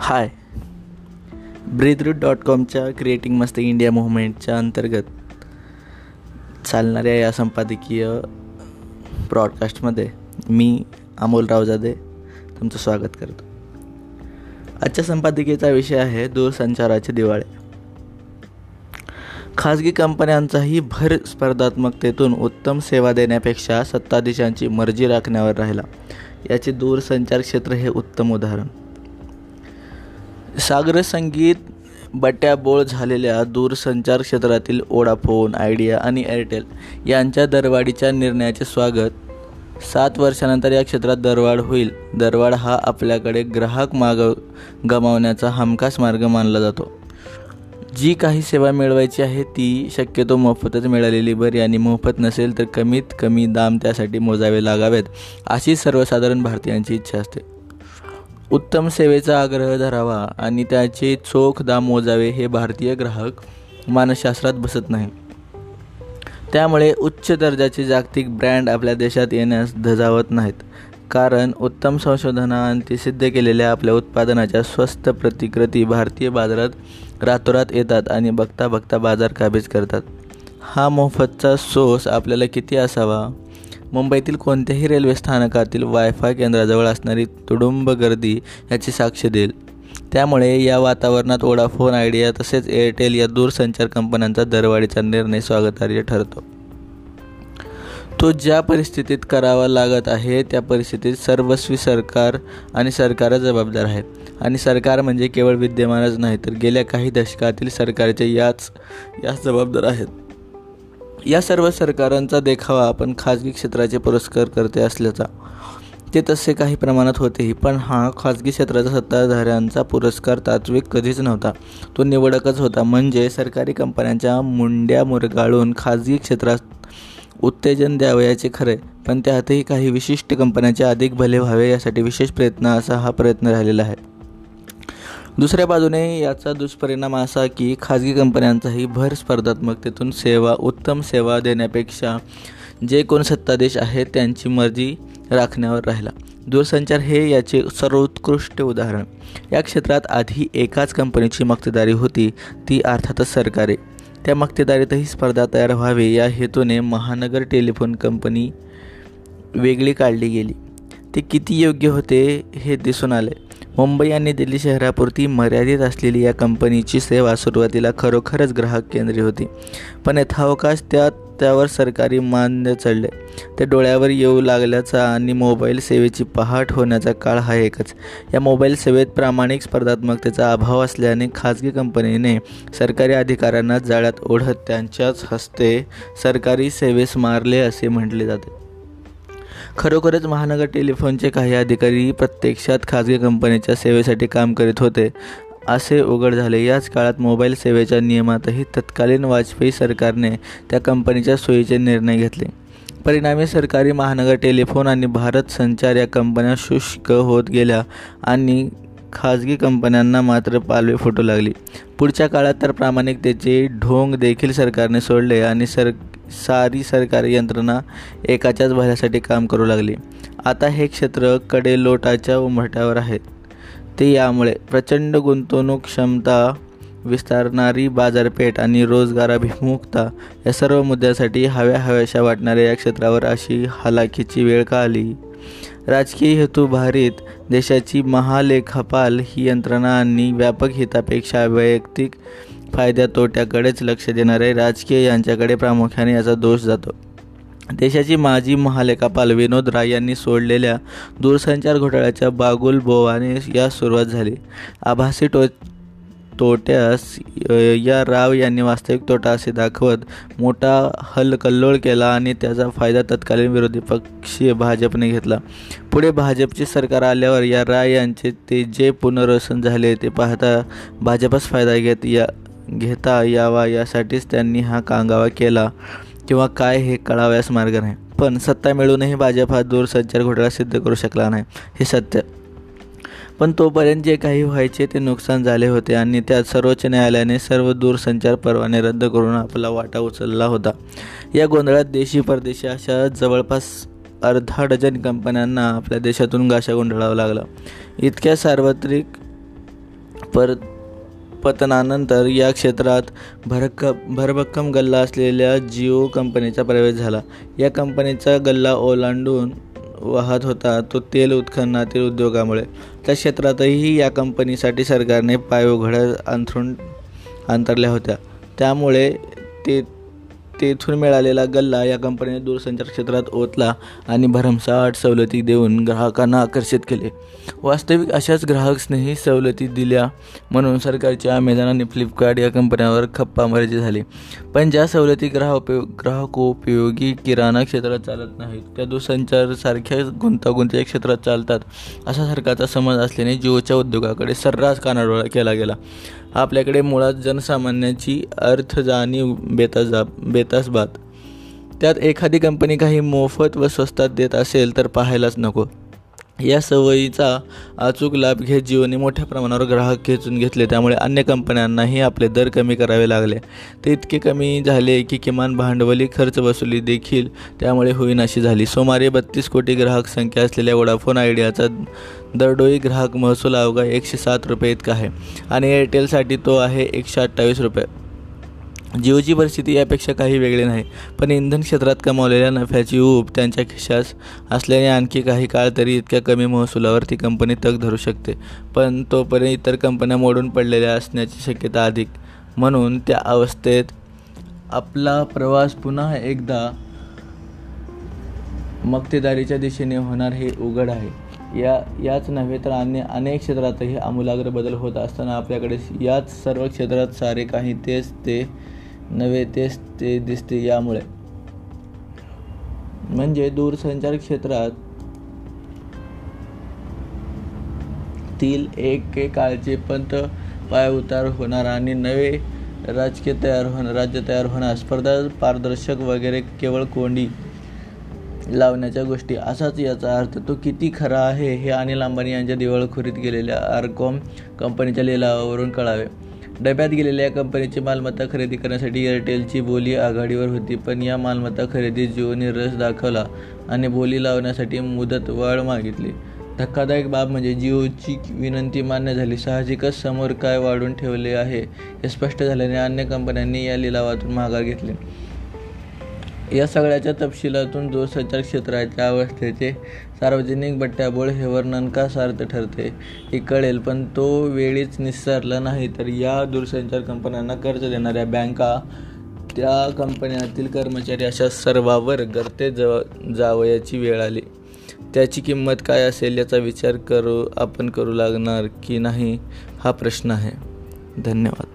हाय. ब्रेदरूट dot कॉमच्या creating मस्त India मुवमेंटच्या अंतर्गत चालणाऱ्या या संपादकीय ब्रॉडकास्टमध्ये मी अमोल रावजादे तुमचं स्वागत करतो. आजच्या संपादकीयचा विषय आहे दूरसंचाराचे दिवाळे. खाजगी कंपन्यांचाही भर स्पर्धात्मकतेतून उत्तम सेवा देण्यापेक्षा सत्ताधीशांची मर्जी राखण्यावर राहिला. याचे दूरसंचार क्षेत्र हे उत्तम उदाहरण. सागर संगीत बट्याबोळ झालेल्या दूरसंचार क्षेत्रातील ओडाफोन आयडिया आणि एअरटेल यांच्या दरवाढीच्या निर्णयाचे स्वागत. सात वर्षानंतर या क्षेत्रात दरवाढ होईल. दरवाढ हा आपल्याकडे ग्राहक माग गमावण्याचा हमखास मार्ग मानला जातो. जी काही सेवा मिळवायची आहे ती शक्यतो मोफतच मिळालेली. बरी आणि मोफत नसेल तर कमीत कमी दाम त्यासाठी मोजावे लागावेत अशी सर्वसाधारण भारतीयांची इच्छा असते. उत्तम सेवेचा आग्रह धरावा आणि त्याचे चोख दाम मोजावे हे भारतीय ग्राहक मानसशास्त्रात बसत नाही त्यामुळे उच्च दर्जाचे जागतिक ब्रँड आपल्या देशात येण्यास धजावत नाहीत. कारण उत्तम संशोधनांती सिद्ध केलेल्या आपल्या उत्पादनाच्या स्वस्त प्रतिकृती भारतीय बाजारात रातोरात येतात आणि बघता बघता बाजार काबीज करतात. हा मोफतचा सोस आपल्याला किती असावा? मुंबईतील कोणत्याही रेल्वे स्थानकातील वायफाय केंद्राजवळ असणारी तुडुंब गर्दी याची साक्ष देईल. त्यामुळे या वातावरणात ओडाफोन आयडिया तसेच एअरटेल या दूरसंचार कंपन्यांचा दरवाढीचा निर्णय स्वागतार्ह ठरतो. तो ज्या परिस्थितीत करावा लागत आहे त्या परिस्थितीत सर्वस्वी सरकार आणि सरकारच जबाबदार आहे आणि सरकार म्हणजे केवळ विद्यमानच नाही तर गेल्या काही दशकातील सरकारचे याच याच जबाबदार आहेत. या सर्व सरकारांचा देखावा आपण खाजगी क्षेत्राचे पुरस्कार करते असल्याचा. ते तसे काही प्रमाणात होतेही पण हा खाजगी क्षेत्राचा सत्ताधाऱ्यांचा पुरस्कार तात्विक कधीच नव्हता. तो निवडकच होता. म्हणजे सरकारी कंपन्यांच्या मुंड्या मुरगाळून खाजगी क्षेत्रात उत्तेजन द्यावयाचे खरे पण त्यातही काही विशिष्ट कंपन्यांचे अधिक भले व्हावे यासाठी विशेष प्रयत्न असा हा प्रयत्न राहिलेला आहे. दुसऱ्या बाजूने याचा दुष्परिणाम असा की खाजगी कंपन्यांचाही भर स्पर्धात्मकतेतून सेवा उत्तम सेवा देण्यापेक्षा जे कोण सत्ताधीश आहेत त्यांची मर्जी राखण्यावर राहिला. दूरसंचार हे याचे सर्वोत्कृष्ट उदाहरण. या क्षेत्रात आधी एकाच कंपनीची मक्तेदारी होती ती अर्थातच सरकारी. त्या मक्तेदारीतही स्पर्धा तयार व्हावी या हेतूने महानगर टेलिफोन कंपनी वेगळी काढली गेली. ते किती योग्य होते हे दिसून आले. मुंबई आणि दिल्ली शहरापुरती मर्यादित असलेली या कंपनीची सेवा सुरुवातीला खरोखरच ग्राहक केंद्री होती. पण यथावकाश त्यात त्यावर सरकारी मान्य चढले. ते डोळ्यावर येऊ लागल्याचा आणि मोबाईल सेवेची पहाट होण्याचा काळ हा एकच. या मोबाईल सेवेत प्रामाणिक स्पर्धात्मकतेचा अभाव असल्याने खाजगी कंपनीने सरकारी अधिकाऱ्यांना जाळ्यात ओढत त्यांच्याच हस्ते सरकारी सेवेस मारले असे म्हटले जाते. खरोखरच महानगर टेलिफोनचे काही अधिकारी प्रत्यक्षात खाजगी कंपनीच्या सेवेसाठी काम करीत होते. असे उघड झाले. याच काळात मोबाईल सेवेच्या नियमातही तत्कालीन वाजपेयी सरकारने त्या कंपनीच्या सोयीचे निर्णय घेतले. परिणामी सरकारी महानगर टेलिफोन आणि भारत संचार या कंपन्या शुष्क होत गेल्या आणि खाजगी कंपन्यांना मात्र पालवे फुटू लागली. पुढच्या काळात तर प्रामाणिकतेचे ढोंग देखील सरकारने सोडले आणि सर सारी सरकारी यंत्रणा एकाच्याच भल्यासाठी काम करू लागली. आता हे क्षेत्रकडे लोटाच्या उमट्यावर आहेत ते यामुळे प्रचंड गुंतवणूक क्षमता विस्तारणारी बाजारपेठ आणि रोजगाराभिमुखता या सर्व मुद्द्यासाठी हव्या हव्याशा वाटणाऱ्या या क्षेत्रावर अशी हलाखीची वेळ का आली? राजकीय हेतू भारित देशाची महालेखापाल ही यंत्रणा आणि व्यापक हितापेक्षा वैयक्तिक फायद्या तोट्याकडेच लक्ष देणारे राजकीय यांच्याकडे प्रामुख्याने याचा दोष जातो. देशाची माजी महालेखापाल विनोद राय यांनी सोडलेल्या दूरसंचार घोटाळ्याच्या बागुल बोवाने या सुरुवात झाली. आभासी टो तोट्यास या राव यांनी वास्तविक तोटा असे दाखवत मोठा हलकल्लोळ केला आणि त्याचा फायदा तत्कालीन विरोधी पक्षीय भाजपने घेतला. पुढे भाजपचे सरकार आल्यावर या राय यांचे ते जे पुनर्वसन झाले ते पाहता भाजपच फायदा घेत या घेता यावा यासाठीच त्यांनी हा कांगावा केला किंवा काय हे कळाव्यास मार्ग नाही. पण सत्ता मिळूनही भाजप हा दूरसंचार घोटाळा सिद्ध करू शकला नाही. हे सत्य पण तोपर्यंत जे काही व्हायचे ते नुकसान झाले होते आणि त्यात सर्वोच्च न्यायालयाने सर्व दूरसंचार परवाने रद्द करून आपला वाटा उचलला होता. या गोंधळात देशी परदेशी अशा जवळपास अर्धा डझन कंपन्यांना आपल्या देशातून गाशा गुंडाळावा लागला. इतक्या सार्वत्रिक पर पतनानंतर या क्षेत्रात भरक भरभक्कम गल्ला असलेल्या जिओ कंपनीचा प्रवेश झाला. या कंपनीचा गल्ला ओलांडून वाहत होता तो तेल उत्खननातील उद्योगामुळे. त्या क्षेत्रातही या कंपनीसाठी सरकारने पायउघड्या अंथरून अंतरल्या होत्या. त्यामुळे ते तेथून मिळालेला गल्ला या कंपनीने दूरसंचार क्षेत्रात ओतला आणि भरमसाठ सवलती देऊन ग्राहकांना आकर्षित केले. वास्तविक अशाच ग्राहकस्नेही सवलती दिल्या म्हणून सरकारच्या अमेझॉन आणि फ्लिपकार्ट या कंपन्यांवर खप्पा मर्जी झाली. पण ज्या सवलती ग्राहक ग्राहकोपयोगी किराणा क्षेत्रात चालत नाहीत त्या दूरसंचार सारख्या गुंतागुंतीच्या क्षेत्रात चालतात असा सरकारचा समज असल्याने जिओच्या उद्योगाकडे सर्रास कानाडोळा केला गेला. आपल्याकडे मुळात जनसामान्याची अर्थ जाणीव बेताजा बेतासबात. त्यात एखादी कंपनी काही मोफत व स्वस्तात देत असेल तर पाहायलाच नको. या सवयीचा अचूक लाभ घेत जिओने मोठ्या प्रमाणावर ग्राहक खेचून घेतले. त्यामुळे अन्य कंपन्यांनाही आपले दर कमी करावे लागले. ते इतके कमी झाले की किमान भांडवली खर्च वसुली देखील त्यामुळे होईनाशी झाली. सुमारे बत्तीस कोटी ग्राहक संख्या असलेल्या वोडाफोन आयडियाचा दरडोई ग्राहक महसूल अवघा एकशे सात रुपये इतका आहे. आणि एअरटेलसाठी तो आहे एकशे अठ्ठावीस रुपये. जिओची परिस्थिती यापेक्षा काही वेगळी नाही पण इंधन क्षेत्रात कमावलेल्या नफ्याची ऊब त्यांच्या खिशास असल्याने आणखी काही काळ तरी इतक्या कमी महसुलावर ती कंपनी तग धरू शकते पण तोपर्यंत इतर कंपन्या मोडून पडलेल्या असण्याची शक्यता अधिक. म्हणून त्या अवस्थेत आपला प्रवास पुन्हा एकदा मक्तेदारीच्या दिशेने होणार हे उघड आहे. या याच नव्हे तर अन्य अनेक क्षेत्रातही आमूलाग्र बदल होत असताना आपल्याकडे याच सर्व क्षेत्रात सारे काही तेच ते नव्हे तेच ते दिसते यामुळे. म्हणजे दूरसंचार क्षेत्रात तील एक काळचे पंत पायउतार होणार आणि नवे राजकीय तयार होणार राज्य तयार होणार. स्पर्धा पारदर्शक वगैरे केवळ कोंडी लावण्याच्या गोष्टी. असाच याचा अर्थ तो किती खरा आहे हे अनिल अंबानी यांच्या दिवाळखोरीत गेलेल्या आरकॉम कंपनीच्या लिलावावरून कळावे. डब्यात गेलेल्या या कंपनीची मालमत्ता खरेदी करण्यासाठी एअरटेलची बोली आघाडीवर होती पण या मालमत्ता खरेदीत जिओने रस दाखवला आणि बोली लावण्यासाठी मुदत वाढ मागितली. धक्कादायक बाब म्हणजे जिओची विनंती मान्य झाली. साहजिकच समोर काय वाढून ठेवले आहे हे स्पष्ट झाल्याने अन्य कंपन्यांनी या लिलावातून माघार घेतली. या सगळ्याच्या तपशिलातून दूरसंचार क्षेत्राच्या अवस्थेचे सार्वजनिक बट्ट्याबोळ हे वर्णन का सार्थ ठरते हे कळेल पण तो वेळीच निस्सारला नाही तर या दूरसंचार कंपन्यांना कर्ज देणाऱ्या बँका त्या कंपन्यातील कर्मचारी अशा सर्वावर गर्ते जव जावयाची वेळ आली. त्याची किंमत काय असेल याचा विचार करू आपण करू लागणार की नाही हा प्रश्न आहे. धन्यवाद.